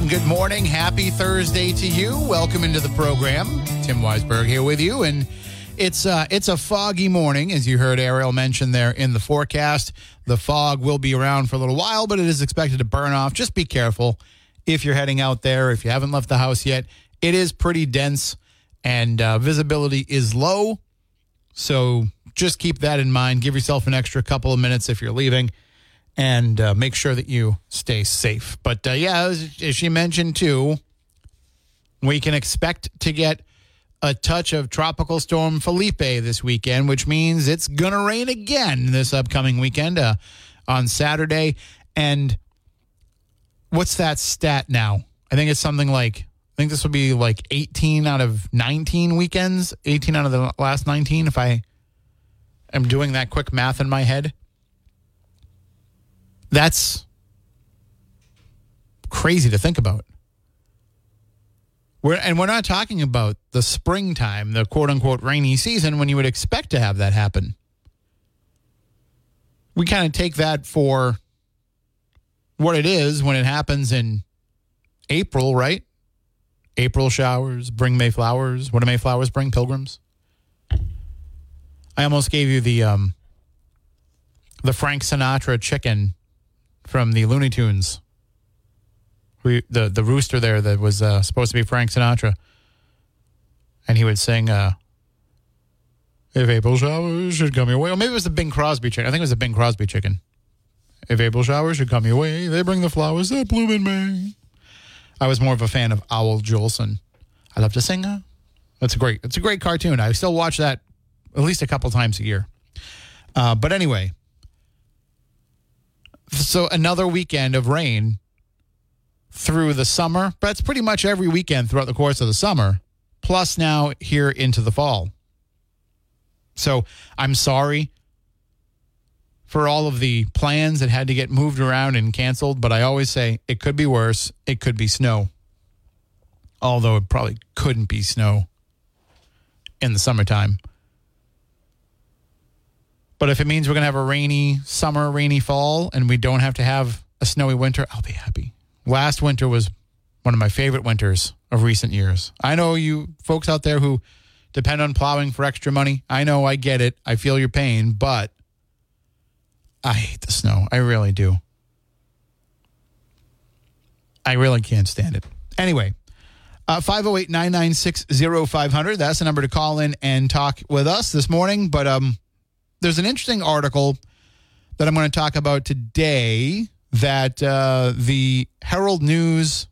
And good morning. Happy Thursday to you. Welcome into the program. Tim Weisberg here with you. And it's uh, it's a foggy morning, as you heard Ariel mention there in the forecast. The fog will be around for a little while, but it is expected to burn off. Just be careful if you're heading out there, if you haven't left the house yet. It is pretty dense and uh, visibility is low. So just keep that in mind. Give yourself an extra couple of minutes if you're leaving and uh, make sure that you stay safe. But uh, yeah, as, as she mentioned too, we can expect to get a touch of tropical storm Philippe this weekend, which means it's going to rain again this upcoming weekend uh, on Saturday. And what's that stat now? I think it's something like, I think this will be like 18 out of 19 weekends, 18 out of the last 19, if I am doing that quick math in my head. That's crazy to think about. We're, and we're not talking about the springtime, the quote unquote rainy season when you would expect to have that happen. We kind of take that for what it is when it happens in April, right? April showers bring May flowers. What do May flowers bring? Pilgrims. I almost gave you the um, the Frank Sinatra chicken from the Looney Tunes. We, the the rooster there that was uh, supposed to be Frank Sinatra, and he would sing, uh, "If April showers should come your way," or maybe it was the Bing Crosby chicken. I think it was the Bing Crosby chicken. If April showers should come your way, they bring the flowers that bloom in May. I was more of a fan of Owl Jolson. I love to sing. Uh, that's a great. It's a great cartoon. I still watch that at least a couple times a year. Uh, but anyway, so another weekend of rain through the summer. That's pretty much every weekend throughout the course of the summer, plus now here into the fall. So I'm sorry for all of the plans that had to get moved around and canceled, but I always say it could be worse. It could be snow. Although it probably couldn't be snow in the summertime. But if it means we're going to have a rainy summer, rainy fall, and we don't have to have a snowy winter, I'll be happy. Last winter was one of my favorite winters of recent years. I know you folks out there who depend on plowing for extra money. I know, I get it. I feel your pain, but I hate the snow. I really do. I really can't stand it. Anyway, Uh, 508 996 0500. That's the number to call in and talk with us this morning. But um, there's an interesting article that I'm going to talk about today that uh, the Herald News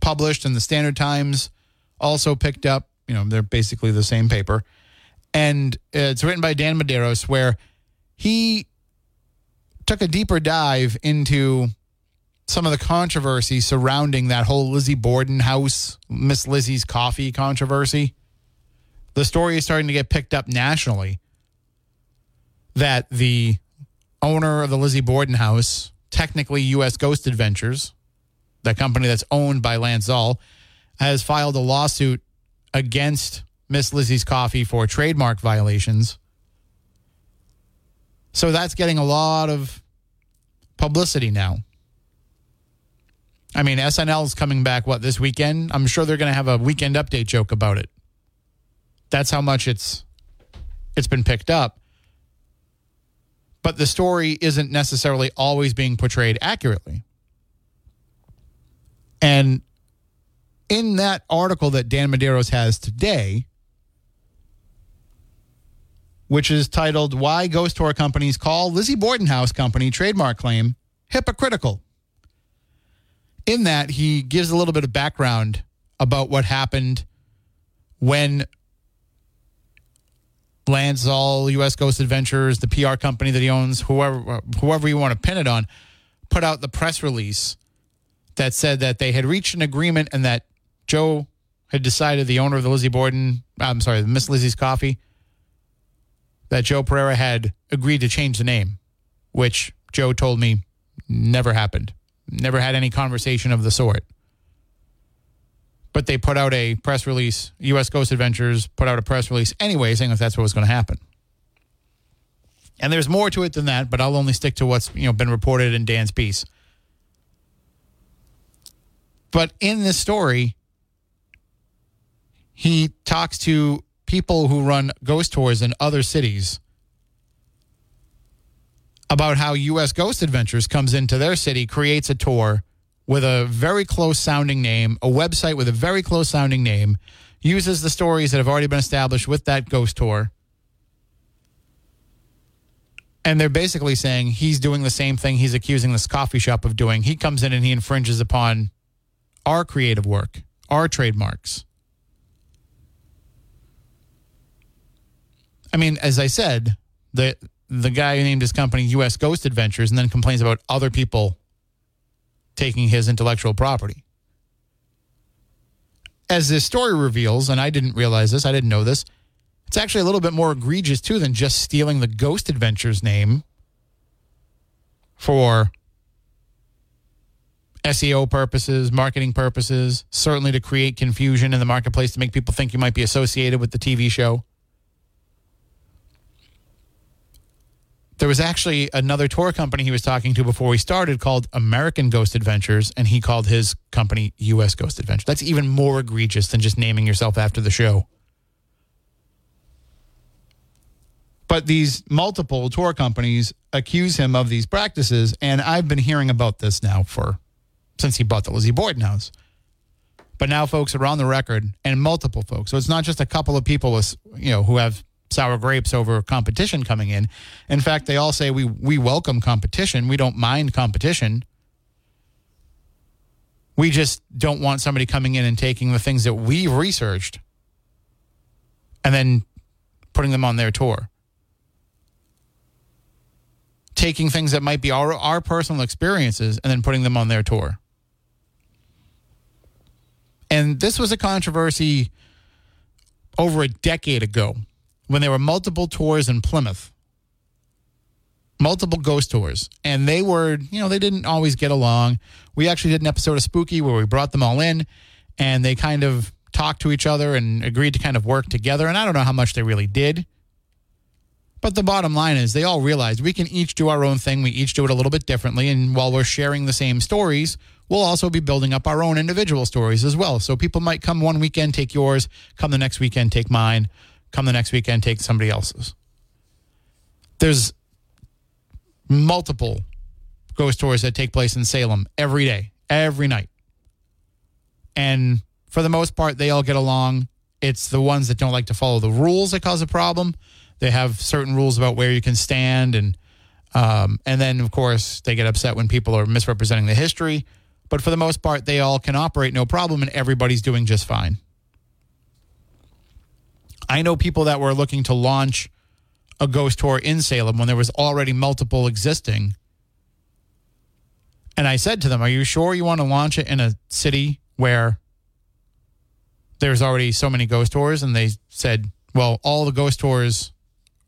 published and the Standard Times also picked up. You know, they're basically the same paper. And it's written by Dan Medeiros, where he took a deeper dive into some of the controversy surrounding that whole Lizzie Borden house, Miss Lizzie's coffee controversy. The story is starting to get picked up nationally that the owner of the Lizzie Borden house, technically U.S. Ghost Adventures, the company that's owned by Lance Zaal, has filed a lawsuit against Miss Lizzie's Coffee for trademark violations. So that's getting a lot of publicity now. I mean, SNL is coming back, what, this weekend? I'm sure they're going to have a weekend update joke about it. That's how much it's it's been picked up. But the story isn't necessarily always being portrayed accurately. And in that article that Dan Medeiros has today, which is titled Why Ghost Tour Companies Call Lizzie Borden House Company Trademark Claim Hypocritical. In that, he gives a little bit of background about what happened when Lance Zaal, U.S. Ghost Adventures, the PR company that he owns, whoever whoever you want to pin it on, put out the press release that said that they had reached an agreement and that Joe had decided, the owner of the Lizzie Borden, I'm sorry, the Miss Lizzie's Coffee, that Joe Pereira had agreed to change the name, which Joe told me never happened. Never had any conversation of the sort. But they put out a press release. U.S. Ghost Adventures put out a press release anyway, saying that that's what was going to happen. And there's more to it than that, but I'll only stick to what's you know been reported in Dan's piece. But in this story, he talks to people who run ghost tours in other cities about how U.S. Ghost Adventures comes into their city, creates a tour with a very close sounding name, a website with a very close sounding name, uses the stories that have already been established with that ghost tour. And they're basically saying he's doing the same thing he's accusing this coffee shop of doing. He comes in and he infringes upon our creative work, our trademarks. I mean, as I said, the the guy who named his company U.S. Ghost Adventures and then complains about other people taking his intellectual property. As this story reveals, and I didn't realize this, I didn't know this, it's actually a little bit more egregious too than just stealing the Ghost Adventures name for SEO purposes, marketing purposes, certainly to create confusion in the marketplace to make people think you might be associated with the TV show. There was actually another tour company he was talking to before we started called American Ghost Adventures, and he called his company U.S. Ghost Adventures. That's even more egregious than just naming yourself after the show. But these multiple tour companies accuse him of these practices, and I've been hearing about this now for since he bought the Lizzie Borden house. But now folks are on the record, and multiple folks. So it's not just a couple of people, you know, who have sour grapes over competition coming in. In fact, they all say we we welcome competition. We don't mind competition. We just don't want somebody coming in and taking the things that we've researched and then putting them on their tour. Taking things that might be our, our personal experiences and then putting them on their tour. And this was a controversy over a decade ago when there were multiple tours in Plymouth, multiple ghost tours, and they were, you know, they didn't always get along. We actually did an episode of Spooky where we brought them all in and they kind of talked to each other and agreed to kind of work together. And I don't know how much they really did. But the bottom line is they all realized we can each do our own thing. We each do it a little bit differently. And while we're sharing the same stories, we'll also be building up our own individual stories as well. So people might come one weekend, take yours, come the next weekend, take mine come the next weekend, take somebody else's. There's multiple ghost tours that take place in Salem every day, every night. And For the most part, they all get along. It's the ones that don't like to follow the rules that cause a problem. They have certain rules about where you can stand, and um, and then of course they get upset when people are misrepresenting the history. But for the most part, they all can operate no problem, and everybody's doing just fine. I know people that were looking to launch a ghost tour in Salem when there was already multiple existing. And I said to them, Are you sure you want to launch it in a city where there's already so many ghost tours? And they said, Well, all the ghost tours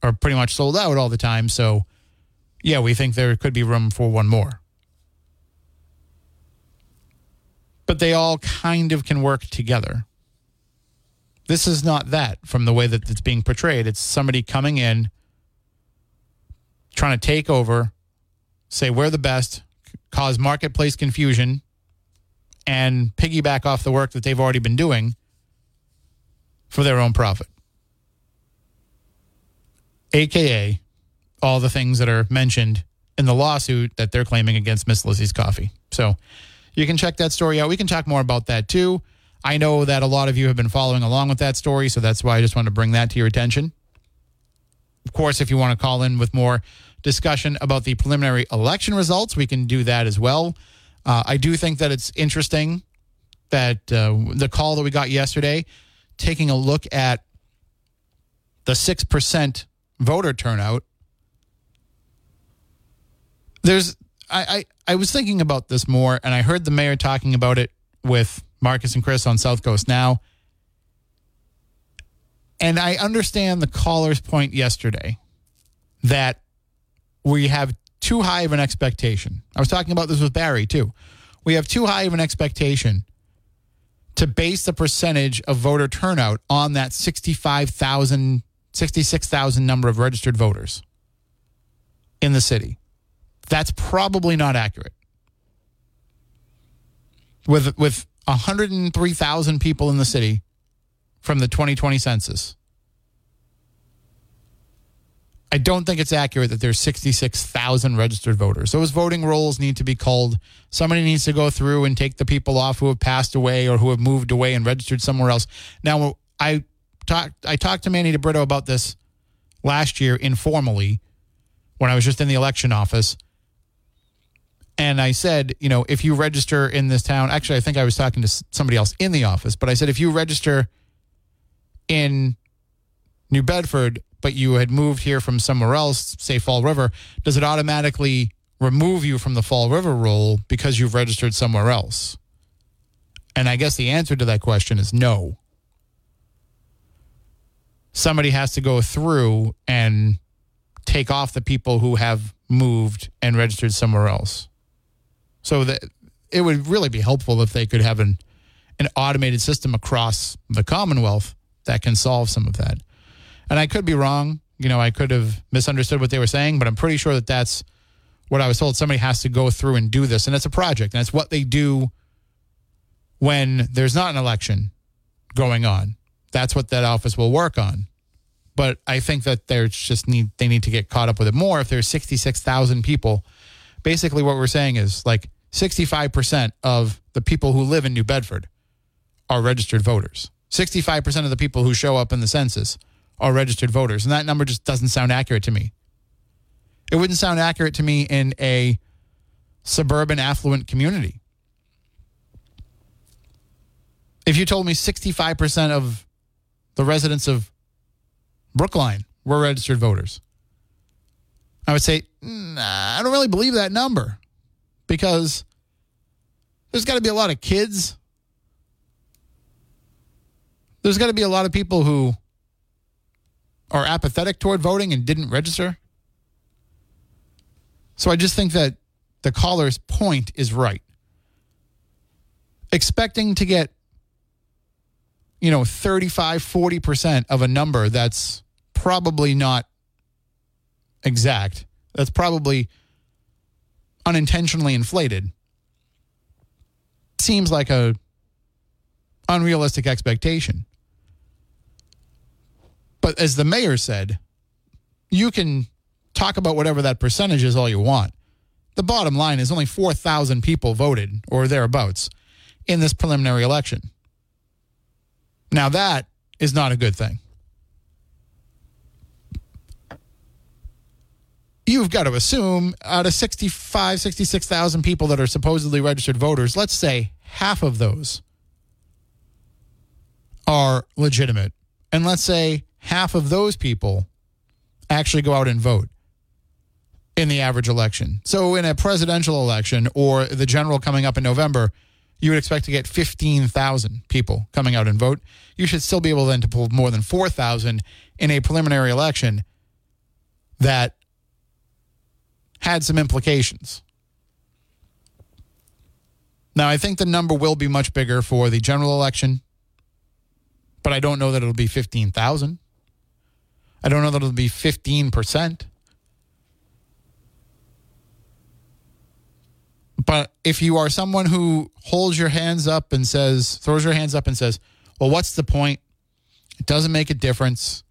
are pretty much sold out all the time. So, yeah, we think there could be room for one more. But they all kind of can work together. This is not that from the way that it's being portrayed. It's somebody coming in, trying to take over, say we're the best, cause marketplace confusion, and piggyback off the work that they've already been doing for their own profit. AKA all the things that are mentioned in the lawsuit that they're claiming against Miss Lizzie's Coffee. So you can check that story out. We can talk more about that too. I know that a lot of you have been following along with that story, so that's why I just wanted to bring that to your attention. Of course, if you want to call in with more discussion about the preliminary election results, we can do that as well. Uh, I do think that it's interesting that uh, the call that we got yesterday, taking a look at the 6% voter turnout, there's I, I, I was thinking about this more, and I heard the mayor talking about it with Marcus and Chris on South Coast now. And I understand the caller's point yesterday that we have too high of an expectation. I was talking about this with Barry too. We have too high of an expectation to base the percentage of voter turnout on that 65,000, 66,000 number of registered voters in the city. That's probably not accurate. With with 103,000 people in the city from the 2020 census. I don't think it's accurate that there's 66,000 registered voters. Those voting rolls need to be called. Somebody needs to go through and take the people off who have passed away or who have moved away and registered somewhere else. Now, I talked I talked to Manny DeBrito about this last year informally when I was just in the election office. And I said, you know, if you register in this town, actually, I think I was talking to somebody else in the office, but I said, if you register in New Bedford, but you had moved here from somewhere else, say Fall River, does it automatically remove you from the Fall River roll because you've registered somewhere else? And I guess the answer to that question is no. Somebody has to go through and take off the people who have moved and registered somewhere else. So that it would really be helpful if they could have an an automated system across the Commonwealth that can solve some of that. And I could be wrong. You know, I could have misunderstood what they were saying, but I'm pretty sure that that's what I was told. Somebody has to go through and do this, and it's a project, and it's what they do when there's not an election going on. That's what that office will work on. But I think that there's just need they need to get caught up with it more. If there's 66,000 people basically what we're saying is like 65% of the people who live in New Bedford are registered voters. 65% of the people who show up in the census are registered voters. And that number just doesn't sound accurate to me. It wouldn't sound accurate to me in a suburban affluent community. If you told me 65% of the residents of Brookline were registered voters, I would say, nah, I don't really believe that number because there's got to be a lot of kids. There's got to be a lot of people who are apathetic toward voting and didn't register. So I just think that the caller's point is right. Expecting to get, you know, 35, 40% of a number that's probably not exact. That's probably unintentionally inflated. Seems like a unrealistic expectation. But as the mayor said, you can talk about whatever that percentage is all you want. The bottom line is only 4,000 people voted or thereabouts in this preliminary election. Now, that is not a good thing. You've got to assume out of 65, 66,000 people that are supposedly registered voters, let's say half of those are legitimate. And let's say half of those people actually go out and vote in the average election. So, in a presidential election or the general coming up in November, you would expect to get 15,000 people coming out and vote. You should still be able then to pull more than 4,000 in a preliminary election that had some implications. Now, I think the number will be much bigger for the general election, but I don't know that it'll be 15,000. I don't know that it'll be 15%. But if you are someone who holds your hands up and says, throws your hands up and says, well, what's the point? It doesn't make a difference.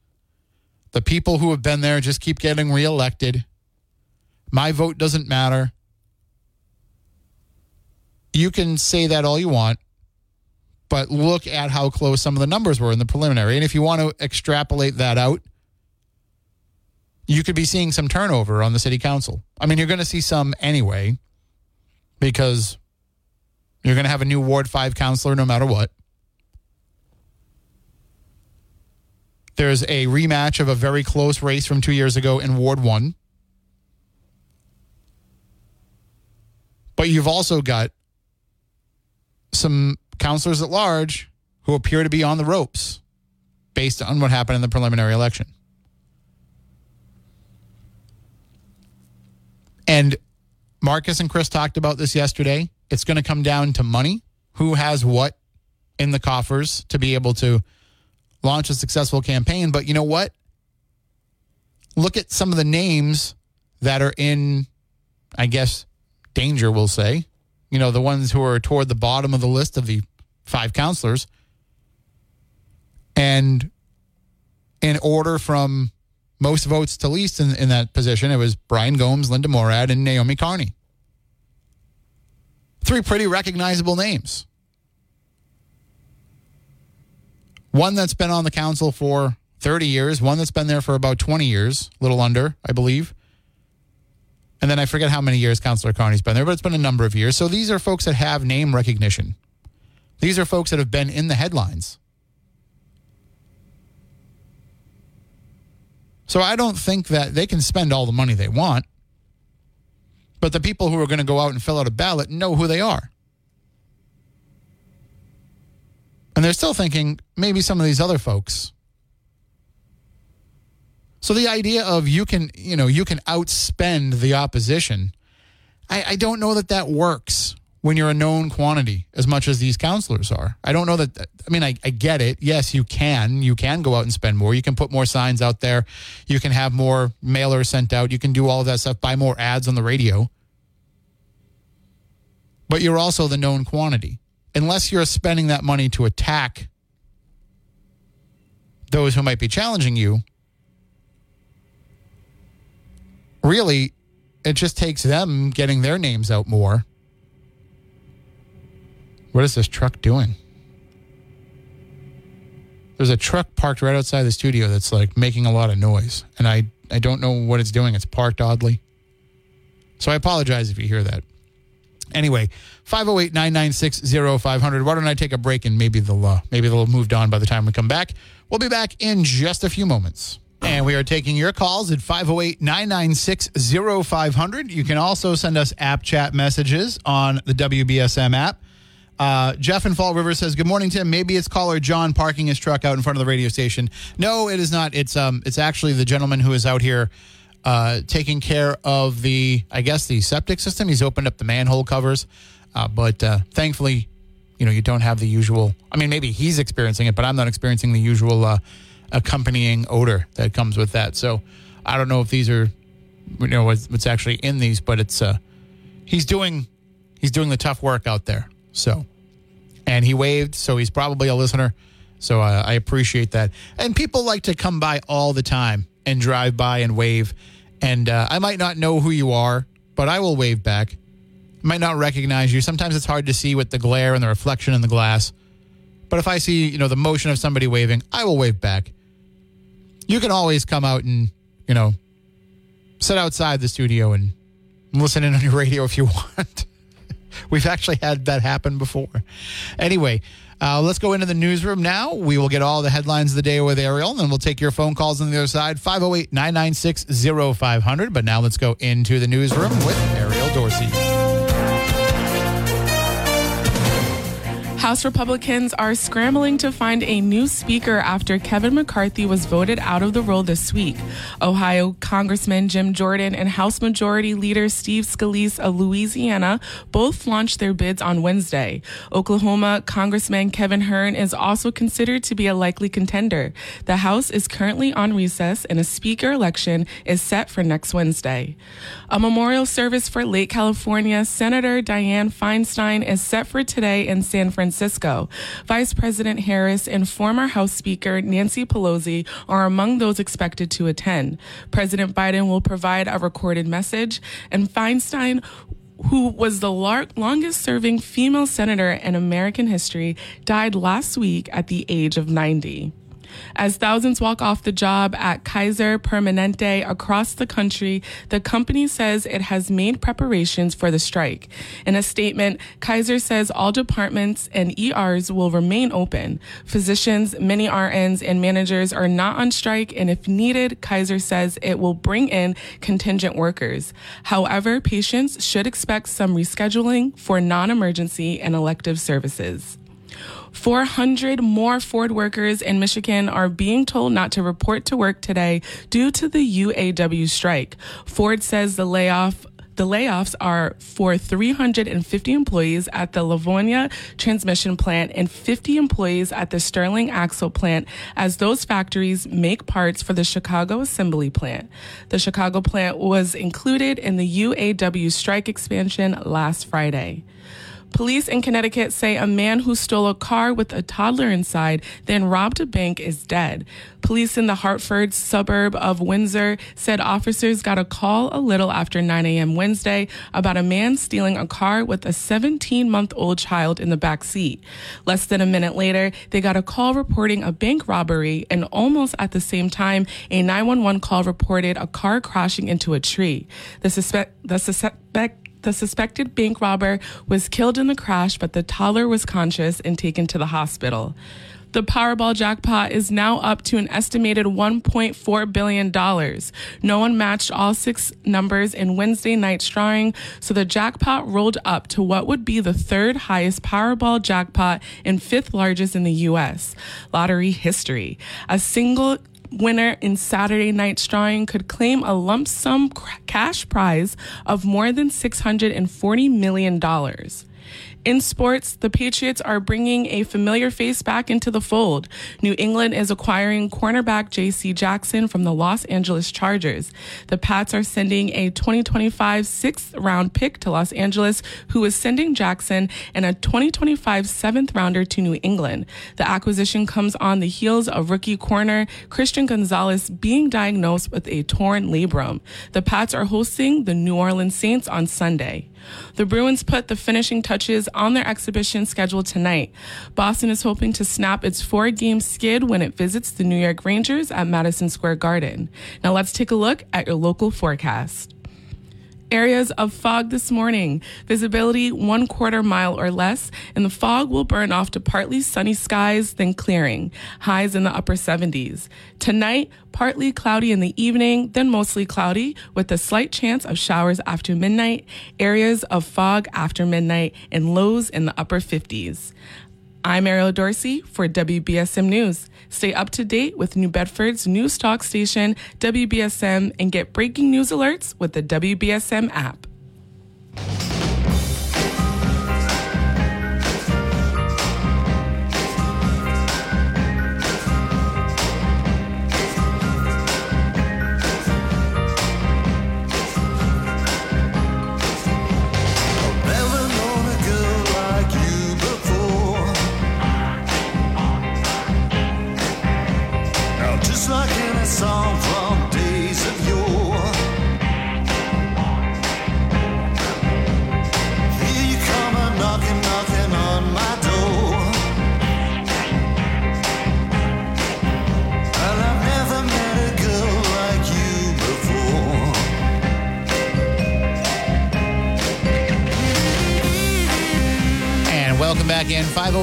The people who have been there just keep getting reelected. My vote doesn't matter. You can say that all you want, but look at how close some of the numbers were in the preliminary. And if you want to extrapolate that out, you could be seeing some turnover on the city council. I mean, you're going to see some anyway because you're going to have a new Ward 5 counselor no matter what. There's a rematch of a very close race from two years ago in Ward 1. But you've also got some counselors at large who appear to be on the ropes based on what happened in the preliminary election. And Marcus and Chris talked about this yesterday. It's going to come down to money. Who has what in the coffers to be able to launch a successful campaign? But you know what? Look at some of the names that are in, I guess, danger, we'll say. You know, the ones who are toward the bottom of the list of the five counselors. And in order from most votes to least in, in that position, it was Brian Gomes, Linda Morad, and Naomi Carney. Three pretty recognizable names. One that's been on the council for 30 years, one that's been there for about 20 years, a little under, I believe. And then I forget how many years Councillor Carney's been there, but it's been a number of years. So these are folks that have name recognition. These are folks that have been in the headlines. So I don't think that they can spend all the money they want. But the people who are going to go out and fill out a ballot know who they are. And they're still thinking maybe some of these other folks. So the idea of you can, you know, you can outspend the opposition, I, I don't know that that works when you're a known quantity as much as these counselors are. I don't know that. I mean, I, I, get it. Yes, you can. You can go out and spend more. You can put more signs out there. You can have more mailers sent out. You can do all of that stuff, buy more ads on the radio. But you're also the known quantity. Unless you're spending that money to attack those who might be challenging you, really, it just takes them getting their names out more what is this truck doing? There's a truck parked right outside the studio that's like making a lot of noise, and I, I don't know what it's doing. It's parked oddly. So I apologize if you hear that. Anyway, 508 996 0500. Why don't I take a break and maybe they'll, uh, maybe they'll have moved on by the time we come back. We'll be back in just a few moments. And we are taking your calls at 508 996 0500. You can also send us app chat messages on the WBSM app. Uh, Jeff in Fall River says, "Good morning, Tim. Maybe it's caller John parking his truck out in front of the radio station. No, it is not. It's um, it's actually the gentleman who is out here uh, taking care of the, I guess, the septic system. He's opened up the manhole covers, uh, but uh, thankfully, you know, you don't have the usual. I mean, maybe he's experiencing it, but I'm not experiencing the usual uh, accompanying odor that comes with that. So I don't know if these are, you know, what's, actually in these, but it's uh, he's doing he's doing the tough work out there. So, and he waved, so he's probably a listener. So uh, I appreciate that. And people like to come by all the time and drive by and wave. And uh, I might not know who you are, but I will wave back. I might not recognize you. Sometimes it's hard to see with the glare and the reflection in the glass. But if I see, you know, the motion of somebody waving, I will wave back. You can always come out and, you know, sit outside the studio and listen in on your radio if you want. We've actually had that happen before. Anyway, uh, let's go into the newsroom now. We will get all the headlines of the day with Ariel, and then we'll take your phone calls on the other side 508 996 0500. But now let's go into the newsroom with Ariel Dorsey. House Republicans are scrambling to find a new speaker after Kevin McCarthy was voted out of the role this week. Ohio Congressman Jim Jordan and House Majority Leader Steve Scalise of Louisiana both launched their bids on Wednesday. Oklahoma Congressman Kevin Hern is also considered to be a likely contender. The House is currently on recess and a speaker election is set for next Wednesday. A memorial service for late California Senator Dianne Feinstein is set for today in San Francisco. Francisco. Vice President Harris and former House Speaker Nancy Pelosi are among those expected to attend. President Biden will provide a recorded message, and Feinstein who was the lar- longest serving female senator in American history, died last week at the age of 90. As thousands walk off the job at Kaiser Permanente across the country, the company says it has made preparations for the strike. In a statement, Kaiser says all departments and ERs will remain open. Physicians, many RNs, and managers are not on strike, and if needed, Kaiser says it will bring in contingent workers. However, patients should expect some rescheduling for non emergency and elective services. 400 more Ford workers in Michigan are being told not to report to work today due to the UAW strike. Ford says the layoff the layoffs are for 350 employees at the Livonia transmission plant and 50 employees at the Sterling axle plant, as those factories make parts for the Chicago assembly plant. The Chicago plant was included in the UAW strike expansion last Friday. Police in Connecticut say a man who stole a car with a toddler inside, then robbed a bank, is dead. Police in the Hartford suburb of Windsor said officers got a call a little after 9 a.m. Wednesday about a man stealing a car with a 17 month old child in the back seat. Less than a minute later, they got a call reporting a bank robbery, and almost at the same time, a 911 call reported a car crashing into a tree. The suspect, the suspect the suspected bank robber was killed in the crash, but the toddler was conscious and taken to the hospital. The Powerball jackpot is now up to an estimated $1.4 billion. No one matched all six numbers in Wednesday night's drawing, so the jackpot rolled up to what would be the third highest Powerball jackpot and fifth largest in the U.S. lottery history. A single winner in Saturday night's drawing could claim a lump sum cash prize of more than $640 million. In sports, the Patriots are bringing a familiar face back into the fold. New England is acquiring cornerback J.C. Jackson from the Los Angeles Chargers. The Pats are sending a 2025 sixth round pick to Los Angeles, who is sending Jackson and a 2025 seventh rounder to New England. The acquisition comes on the heels of rookie corner Christian Gonzalez being diagnosed with a torn labrum. The Pats are hosting the New Orleans Saints on Sunday. The Bruins put the finishing touches on their exhibition schedule tonight. Boston is hoping to snap its four game skid when it visits the New York Rangers at Madison Square Garden. Now let's take a look at your local forecast. Areas of fog this morning. Visibility one quarter mile or less, and the fog will burn off to partly sunny skies, then clearing. Highs in the upper 70s. Tonight, partly cloudy in the evening, then mostly cloudy, with a slight chance of showers after midnight. Areas of fog after midnight, and lows in the upper 50s. I'm Ariel Dorsey for WBSM News. Stay up to date with New Bedford's news talk station, WBSM, and get breaking news alerts with the WBSM app.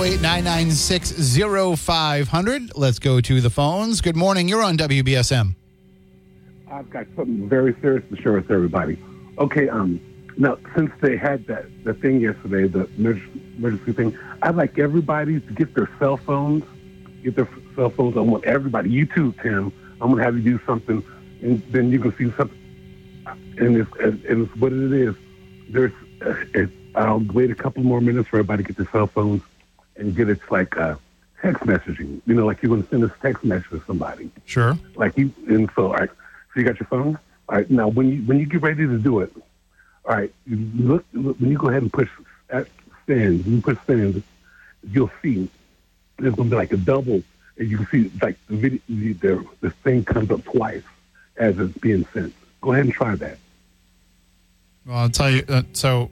888 996 0500. Let's go to the phones. Good morning. You're on WBSM. I've got something very serious to share with everybody. Okay, um, now, since they had that the thing yesterday, the emergency thing, I'd like everybody to get their cell phones. Get their cell phones. I want everybody, you too, Tim. I'm going to have you do something, and then you can see something. And it's, and it's what it is. There's, uh, it's, I'll wait a couple more minutes for everybody to get their cell phones and get it like uh, text messaging. You know, like you're gonna send a text message to somebody. Sure. Like you, and so, all right, so you got your phone. All right, now when you when you get ready to do it, all right, you look, look when you go ahead and push at send. When you push send, you'll see there's gonna be like a double, and you can see like the video, the, the, the thing comes up twice as it's being sent. Go ahead and try that. Well, I'll tell you. Uh, so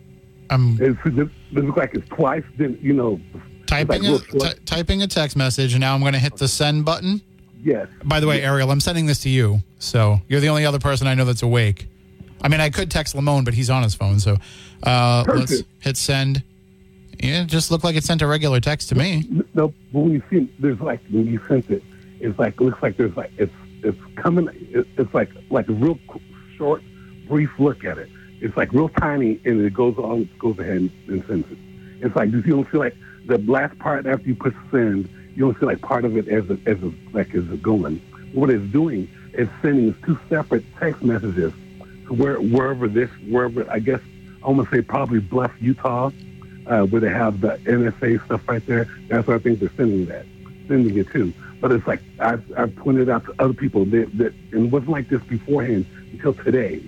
I'm It's, it looks like it's twice. Then you know, typing a, ty- typing a text message, and now I'm going to hit the send button. yes. By the way, Ariel, I'm sending this to you, so you're the only other person I know that's awake. I mean, I could text Lamone, but he's on his phone, so uh, let's hit send. Yeah, it just looked like it sent a regular text to me. No, but when you see, there's like when you sent it, it's like looks like there's like it's it's coming. It's like like a real short, brief look at it. It's like real tiny, and it goes on, goes ahead and, and sends it. It's like you don't feel like the last part after you push send, you don't see like part of it as a, as a, like as it going. What it's doing is sending two separate text messages to where wherever this wherever I guess I want to say probably Bluff, Utah, uh, where they have the NSA stuff right there. That's where I think they're sending that, sending it to. But it's like I've, I've pointed out to other people that, that and it wasn't like this beforehand until today.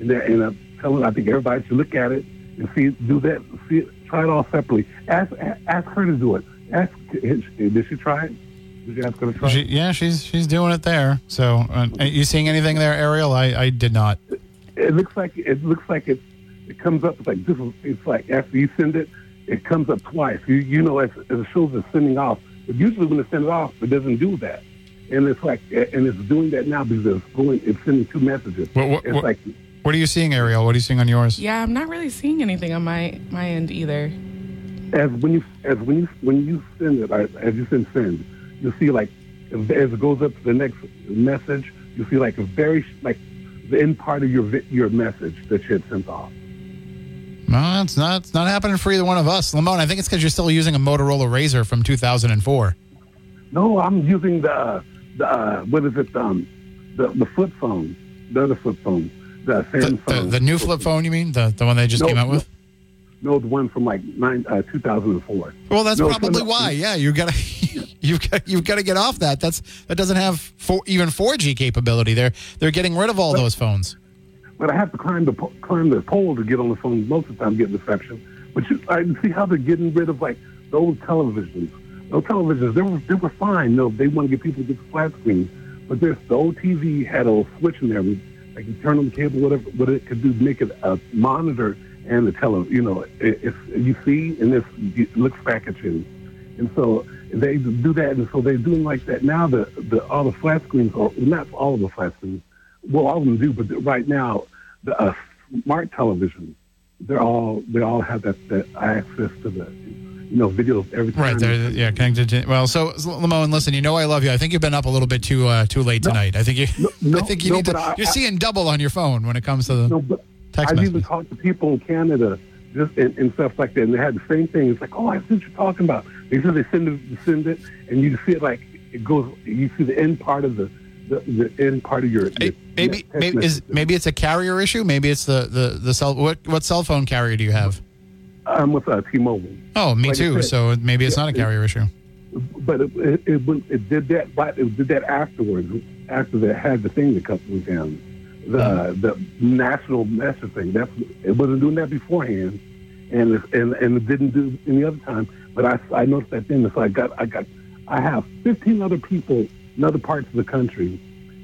And, that, and I'm telling, I think everybody should look at it and see, do that, see try it all separately. Ask, ask her to do it. Ask, did she try it? Did you ask her to try She, it? yeah, she's she's doing it there. So, uh, are you seeing anything there, Ariel? I, I did not. it looks like it looks like it it comes up it's like this is it's like after you send it it comes up twice you you know as, as it shows it's sending off but usually when it sends off it doesn't do that and it's like and it's doing that now because it's going it's sending two messages What- what- it's what- like What are you seeing, Ariel? What are you seeing on yours? Yeah, I'm not really seeing anything on my my end either. as when you as when you when you send it as you send send you see like as it goes up to the next message you see like a very like the end part of your your message that you had sent off No, it's not. It's not happening for either one of us, Lamone. I think it's because you're still using a Motorola Razor from 2004. No, I'm using the the uh, what is it? Um, the the flip phone, the other flip phone, the The, the, the new flip phone, you mean? The the one they just No, came out with? No, the one from like nine uh, 2004. Well, that's No, probably why. Yeah, you gotta you've got you've got to get off that. That's that doesn't have four, even 4G capability. They're they're getting rid of all those phones. But I have to climb the climb the pole to get on the phone most of the time, get reception. But you, I can see how they're getting rid of like the old televisions. Those televisions, they were they were fine. No, they want to get people to get the flat screen. But this the old TV had a switch in there, like you turn on the cable, whatever, what it could do, make it a monitor and the tele. You know, it's you see, and this looks back at you. And so they do that, and so they're doing like that now. The the all the flat screens, or not all of the flat screens, well, all of them do, but right now the uh, smart television, they're all they all have that, that access to the you know videos every time. Right there, yeah, connected to. Well, so Lamone, listen, you know I love you. I think you've been up a little bit too uh, too late tonight. I think you, No, no, I think you no, need to. I- you're seeing double on your phone when it comes to the No, but text I've even talked to people in Canada just and, and stuff like that, and they had the same thing. It's like, oh, I see what you're talking about. They said they send it, send it, and you see it like it goes. You see the end part of the the, the end part of your. Your maybe maybe is maybe it's a carrier issue. Maybe it's the the the cell. What what cell phone carrier do you have? I'm with uh, T-Mobile. Oh, me Like too. said, So maybe it's yeah, not a it- carrier issue. but it, it, it, it did that right it did that afterwards after they had the thing that was down the the national message thing that's it wasn't doing that beforehand and it, and and it didn't do any other time but I, I noticed that then so I got I got I have 15 other people in other parts of the country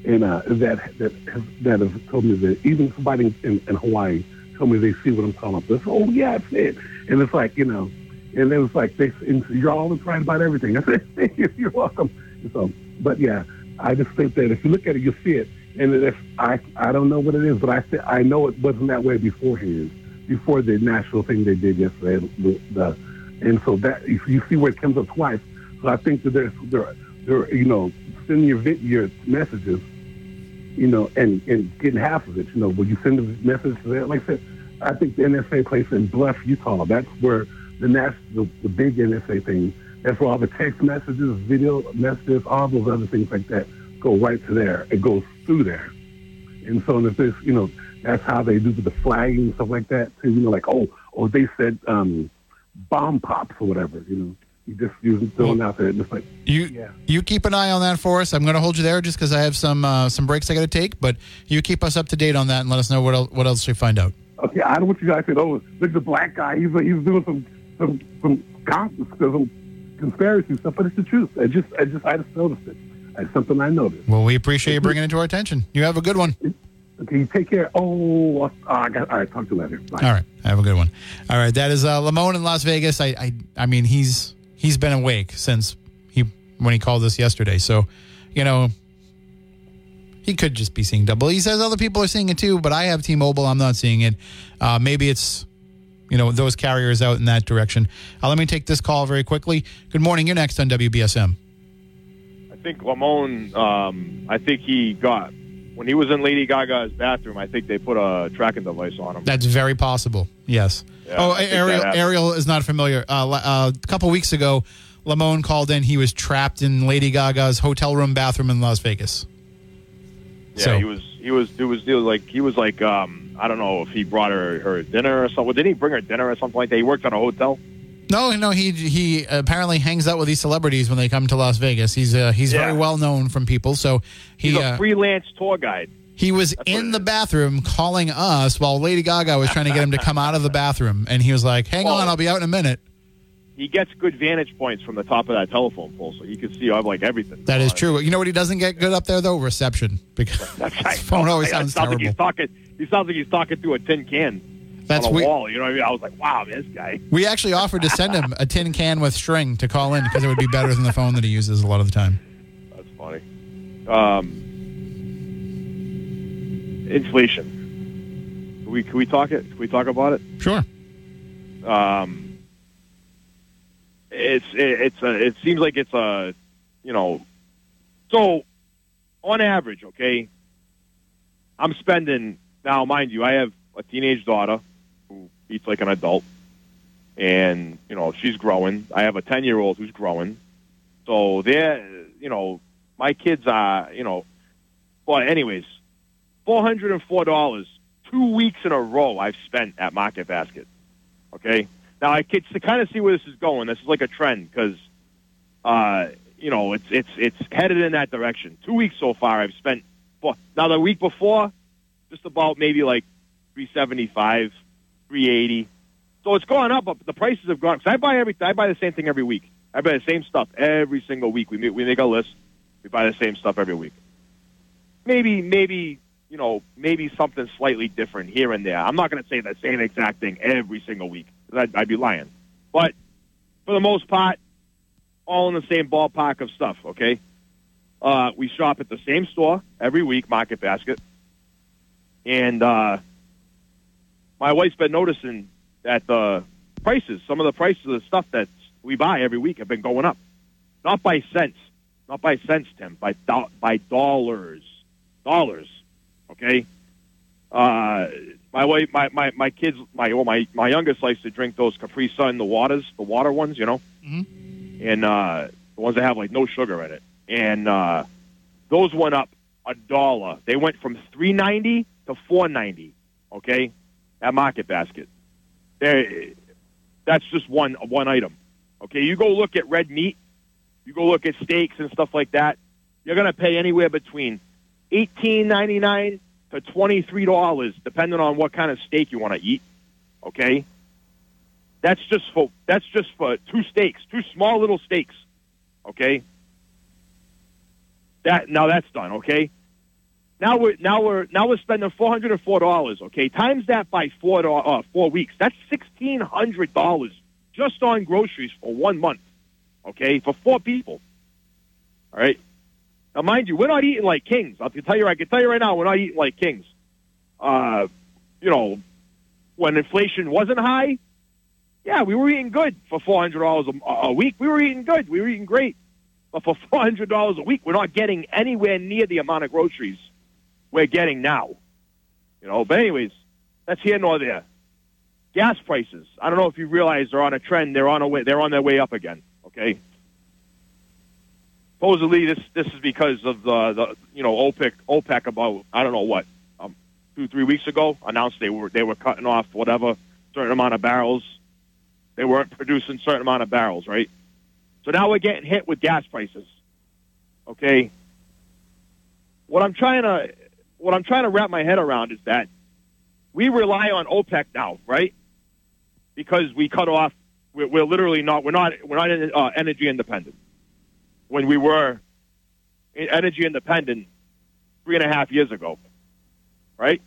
and uh, that that have, that have told me that even somebody in, in Hawaii told me they see what I'm talking about. Say, oh yeah, it's it, and it's like you know, and it was like they you're always right about everything. I said you, you're welcome. And so, but yeah, I just think that if you look at it, you'll see it. And if I I don't know what it is, but I th- I know it wasn't that way beforehand. Before the national thing they did yesterday, the the, and so that if you see where it comes up twice. So I think that there's there there you know sending your your messages, you know, and and getting half of it. You know, when you send the message to that, like I said, I think the NSA place in Bluff, Utah. That's where the nas- the, the big NSA thing. That's where all the text messages, video messages, all those other things like that go right to there. It goes through there. And so and if there's, you know, that's how they do the flagging and stuff like that too. You know, like oh, oh, they said um, bomb pops or whatever. You know, you just you're throwing out there, just like You Yeah. you keep an eye on that for us. I'm going to hold you there just because I have some uh, some breaks I got to take. But you keep us up to date on that and let us know what else, what else you find out. okay, I don't want you guys to oh, look at the black guy. He's he's doing some some some, con- some conspiracy stuff, but it's the truth. I just I just I just noticed it. It's something I noticed. Well, we appreciate you bringing it to our attention. You have a good one. Okay, take care. Oh, uh, I got. All right, talk to you later. Bye. All right, I have a good one. All right, that is uh, Lamone in Las Vegas. I, I I mean he's he's been awake since he when he called us yesterday. So, you know, he could just be seeing double. He says other people are seeing it too, but I have T-Mobile. I'm not seeing it. Uh, maybe it's you know those carriers out in that direction. Uh, let me take this call very quickly. Good morning. You're next on WBSM. I think Lamone, um, I think he got when he was in Lady Gaga's bathroom. I think they put a tracking device on him. That's very possible. Yes. Yeah, oh, I think that Ariel. Ariel is not familiar. Uh, uh, a couple weeks ago, Lamone called in. He was trapped in Lady Gaga's hotel room bathroom in Las Vegas. yeah, so- he was. He was. It was. It was like he was like. Um, I don't know if he brought her her dinner or something. Didn't he bring her dinner or something like that? He worked at a hotel. No, no. He he apparently hangs out with these celebrities when they come to Las Vegas. He's uh, he's Yeah. very well known from people. So he He's a uh, freelance tour guide. He was what in the bathroom calling us while Lady Gaga was trying to get him to come out of the bathroom, and he was like, "Hang Well- on, I'll be out in a minute." He gets good vantage points from the top of that telephone pole, so he can see uh, like everything. That is true. You know what he doesn't get good up there though? Reception because That's his phone always sounds sounds like terrible. he's talking. He sounds like he's talking through a tin can That's on a we- wall. You know what I mean? I was like, wow, this guy. We actually offered to send him a tin can with string to call in because it would be better than the phone that he uses a lot of the time. That's funny. Um, inflation. Can we can we talk it? Can we talk about it? Sure. Um, it's it, it's a, it seems like it's a you know so on average, okay. I'm spending now, mind you, I have a teenage daughter who eats like an adult, and you know she's growing. I have a ten year old who's growing, so they're you know my kids are you know. Well, anyways, four hundred and four dollars two weeks in a row I've spent at Market Basket. Okay, now I can kind of see where this is going. This is like a trend because, uh, you know, it's it's it's headed in that direction. Two weeks so far I've spent. Four. Now the week before, just about maybe like three seventy five, three eighty. So it's going up, but the prices have gone. Cause I buy every I buy the same thing every week. I buy the same stuff every single week. We we make a list. We buy the same stuff every week. Maybe maybe you know maybe something slightly different here and there. I'm not going to say the same exact thing every single week. I'd, I'd be lying. But for the most part, all in the same ballpark of stuff. Okay. Uh, we shop at the same store every week, Market Basket, and uh, my wife's been noticing that the prices, some of the prices of the stuff that we buy every week, have been going up. Not by cents, not by cents, Tim, by do- by dollars, dollars. Okay. Uh, my wife, my, my, my kids, my well, my my youngest likes to drink those Capri Sun, the waters, the water ones, you know, and uh, the ones that have like no sugar in it, and uh, those went up a dollar. They went from three ninety to four ninety. Okay, at Market Basket. There, that's just one one item. Okay, you go look at red meat, you go look at steaks and stuff like that. You're gonna pay anywhere between eighteen ninety nine to twenty three dollars, depending on what kind of steak you want to eat. Okay, that's just for that's just for two steaks, two small little steaks. Okay, that now that's done. Okay, now we're now we're now we're spending four hundred and four dollars. Okay, times that by four uh, four weeks. That's sixteen hundred dollars just on groceries for one month. Okay, for four people. All right. Now, mind you, we're not eating like kings. I can tell you, I can tell you right now, we're not eating like kings. Uh, you know, when inflation wasn't high, Yeah, we were eating good for four hundred dollars a week. We were eating good. We were eating great. But for four hundred dollars a week, we're not getting anywhere near the amount of groceries we're getting now. You know. But anyways, that's here nor there. Gas prices. I don't know if you realize they're on a trend. They're on a way. They're on their way up again. Okay. Supposedly, this this is because of the, the you know OPEC OPEC about I don't know what um, two three weeks ago announced they were they were cutting off whatever certain amount of barrels. They weren't producing certain amount of barrels, right? So now we're getting hit with gas prices. Okay. What I'm trying to what I'm trying to wrap my head around is that we rely on OPEC now, right? Because we cut off. We're, we're literally not. We're not. We're not uh, energy independent. When we were energy independent three and a half years ago, right?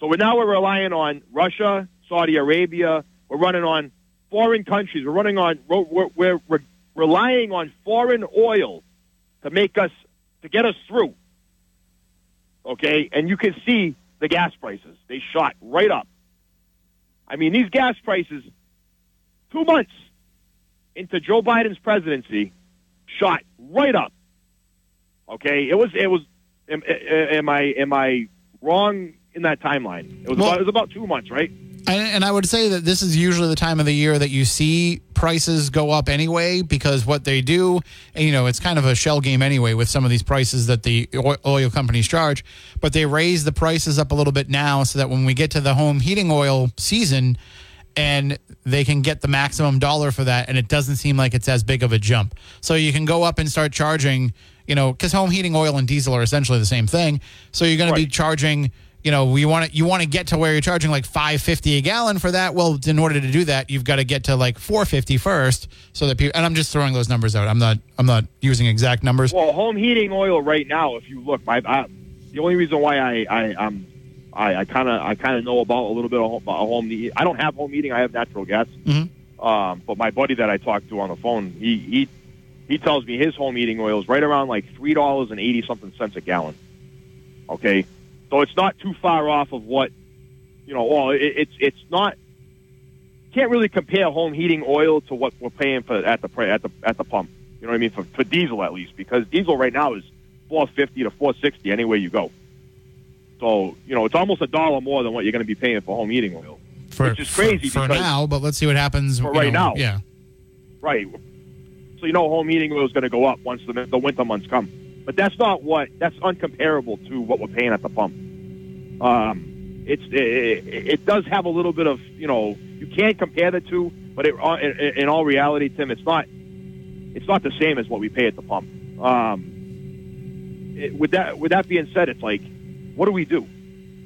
So we're now we're relying on Russia, Saudi Arabia. We're running on foreign countries. We're running on. We're, we're, we're relying on foreign oil to make us to get us through. Okay, and you can see the gas prices. They shot right up. I mean, these gas prices, two months into Joe Biden's presidency, shot right up. Okay, it was it was. Am, am I am I wrong in that timeline? It was well, about, it was about two months, right? And I would say that this is usually the time of the year that you see prices go up anyway, because what they do, you know, it's kind of a shell game anyway with some of these prices that the oil companies charge. But they raise the prices up a little bit now so that when we get to the home heating oil season, and they can get the maximum dollar for that, and it doesn't seem like it's as big of a jump. So you can go up and start charging, you know, because home heating oil and diesel are essentially the same thing. So you're going right. to be charging you know, you want to you want to get to where you're charging like 550 a gallon for that. Well, in order to do that, you've got to get to like 450 first, so that people. And I'm just throwing those numbers out. I'm not I'm not using exact numbers. Well, home heating oil right now, if you look, my I, the only reason why I I um I kind of I kind of know about a little bit of home, home I don't have home heating. I have natural gas. Mm-hmm. Um, but my buddy that I talked to on the phone, he he he tells me his home heating oil is right around like three dollars and eighty something cents a gallon. Okay, so it's not too far off of what, you know, well, it, it's it's not. Can't really compare home heating oil to what we're paying for at the at the at the pump. You know what I mean for, for diesel at least because diesel right now is four fifty to four sixty anywhere you go. So you know it's almost a dollar more than what you're going to be paying for home heating oil, for, which is crazy for, for now. But let's see what happens for right know, now. Yeah, right. So you know home heating oil is going to go up once the, the winter months come. But that's not what that's uncomparable to what we're paying at the pump. Um, it's it, it, does have a little bit of you know you can't compare the two, but it, uh, in, in all reality, Tim, it's not it's not the same as what we pay at the pump. Um, it, with that with that being said, it's like, what do we do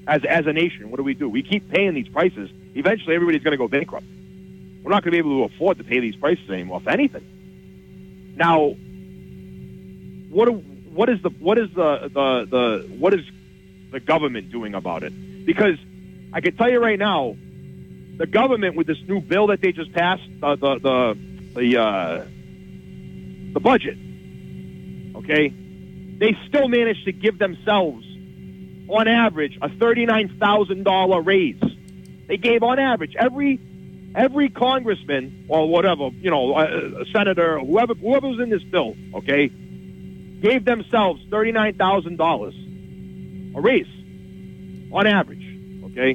as as a nation? What do we do? We keep paying these prices. Eventually, everybody's going to go bankrupt. We're not going to be able to afford to pay these prices anymore, if anything. Now, what what is the what is the the, the what is the government doing about it? Because I can tell you right now, the government with this new bill that they just passed, the the the uh, the budget, okay, they still managed to give themselves, on average, a thirty-nine thousand dollar raise. They gave on average every every congressman or whatever, you know, a, a senator, whoever whoever was in this bill, okay, gave themselves thirty nine thousand dollars a raise on average. Okay,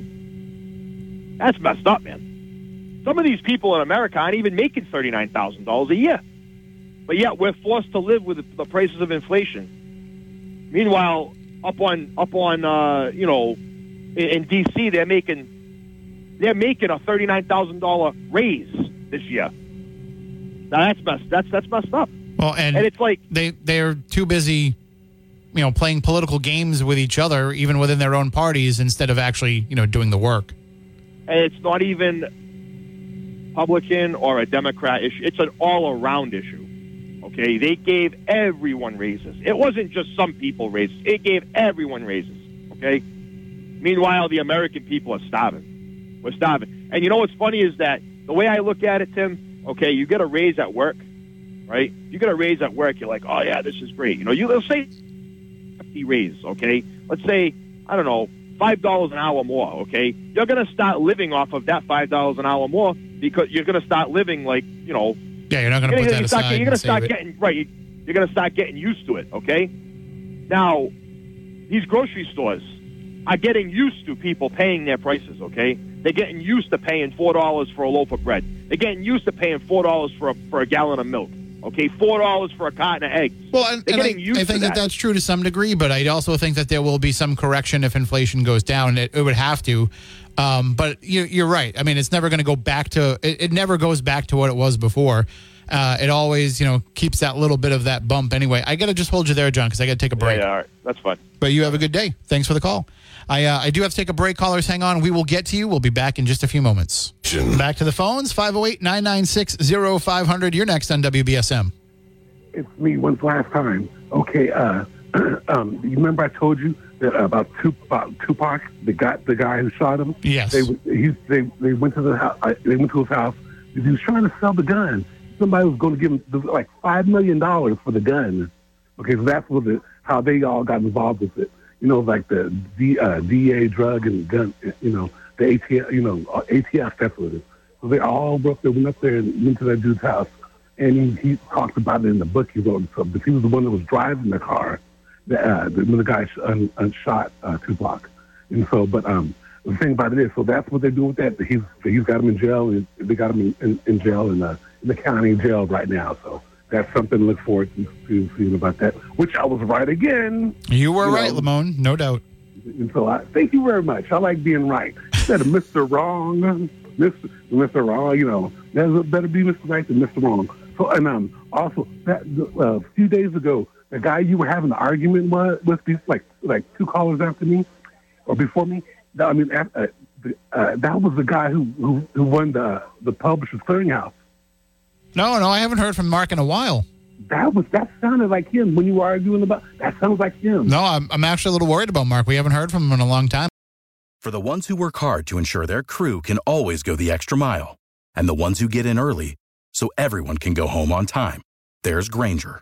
that's messed up, man. Some of these people in America aren't even making thirty nine thousand dollars a year, but yet we're forced to live with the prices of inflation. Meanwhile, up on up on uh, you know in, in D.C. they're making they're making a thirty nine thousand dollar raise this year. Now that's messed that's that's messed up. Well, and, and it's like they they're too busy, you know, playing political games with each other, even within their own parties, instead of actually, you know, doing the work. And it's not even Republican or a Democrat issue; it's an all-around issue. Okay, they gave everyone raises. It wasn't just some people raises; it gave everyone raises. Okay. Meanwhile, the American people are starving. We're starving. And you know what's funny is that the way I look at it, Tim. Okay, you get a raise at work right? You get a raise at work, you're like, oh yeah, this is great. You know, you let's say hefty raise, okay? Let's say I don't know, five dollars an hour more, okay? You're gonna start living off of that five dollars an hour more because you're to start living like you know. Yeah, you're not going to put that aside. you're going to start getting right. you- You're going to start getting used to it. Okay. Now, these grocery stores are getting used to people paying their prices. Okay, they're getting used to paying four dollars for a loaf of bread. They're getting used to paying four dollars for a, for a gallon of milk. Okay, four dollars for a carton of eggs. Well, and, and I, I think that. that. that's true to some degree, but I also think that there will be some correction if inflation goes down. It, it would have to. Um, but you, you're right. I mean, it's never going to go back to. It, it never goes back to what it was before. Uh, it always, you know, keeps that little bit of that bump anyway. I got to just hold you there, John, because I got to take a break. Yeah, all right, that's fine. But you have a good day. Thanks for the call. I uh, I do have to take a break. Callers, hang on. We will get to you. We'll be back in just a few moments. Back to the phones 508 996 0500. You're next on WBSM. It's me. When's last time? Okay. Uh, um, you remember I told you that about, Tup- about Tupac, the guy, the guy who shot him. Yes. They he, they they went to the house. They went to his house. He was trying to sell the gun. Somebody was going to give him like five million dollars for the gun. Okay, so that's what the, how they all got involved with it. You know, like the D, uh, DA drug and gun. You know, the ATF. You know, uh, ATF. That's what it is. So they all broke. They went up there and went to that dude's house, and he, he talked about it in the book he wrote. So, but he was the one that was driving the car. The, uh, the, the guy sh- un, unshot uh, Tupac, and so, but um, the thing about it is, so that's what they're doing with that. He's he's got him in jail, and they got him in, in, in jail in the in the county jail right now. So that's something to look forward to, to seeing about that. Which I was right again. You were You right, know. Lamone. No doubt. And so I thank you very much. I like being right. Instead of Mr. Wrong, Mr. Mr. Wrong, you know, there's better be Mr. Right than Mr. Wrong. So and um also that uh, a few days ago, the guy you were having an argument with, with these like like two callers after me or before me. that- I mean, uh, uh, that was the guy who who, who won the the Publishers Clearinghouse. No, no, I haven't heard from Mark in a while. That was that sounded like him when you were arguing about. That sounds like him. No, I'm, I'm actually a little worried about Mark. We haven't heard from him in a long time. For the ones who work hard to ensure their crew can always go the extra mile, and the ones who get in early so everyone can go home on time, there's Grainger,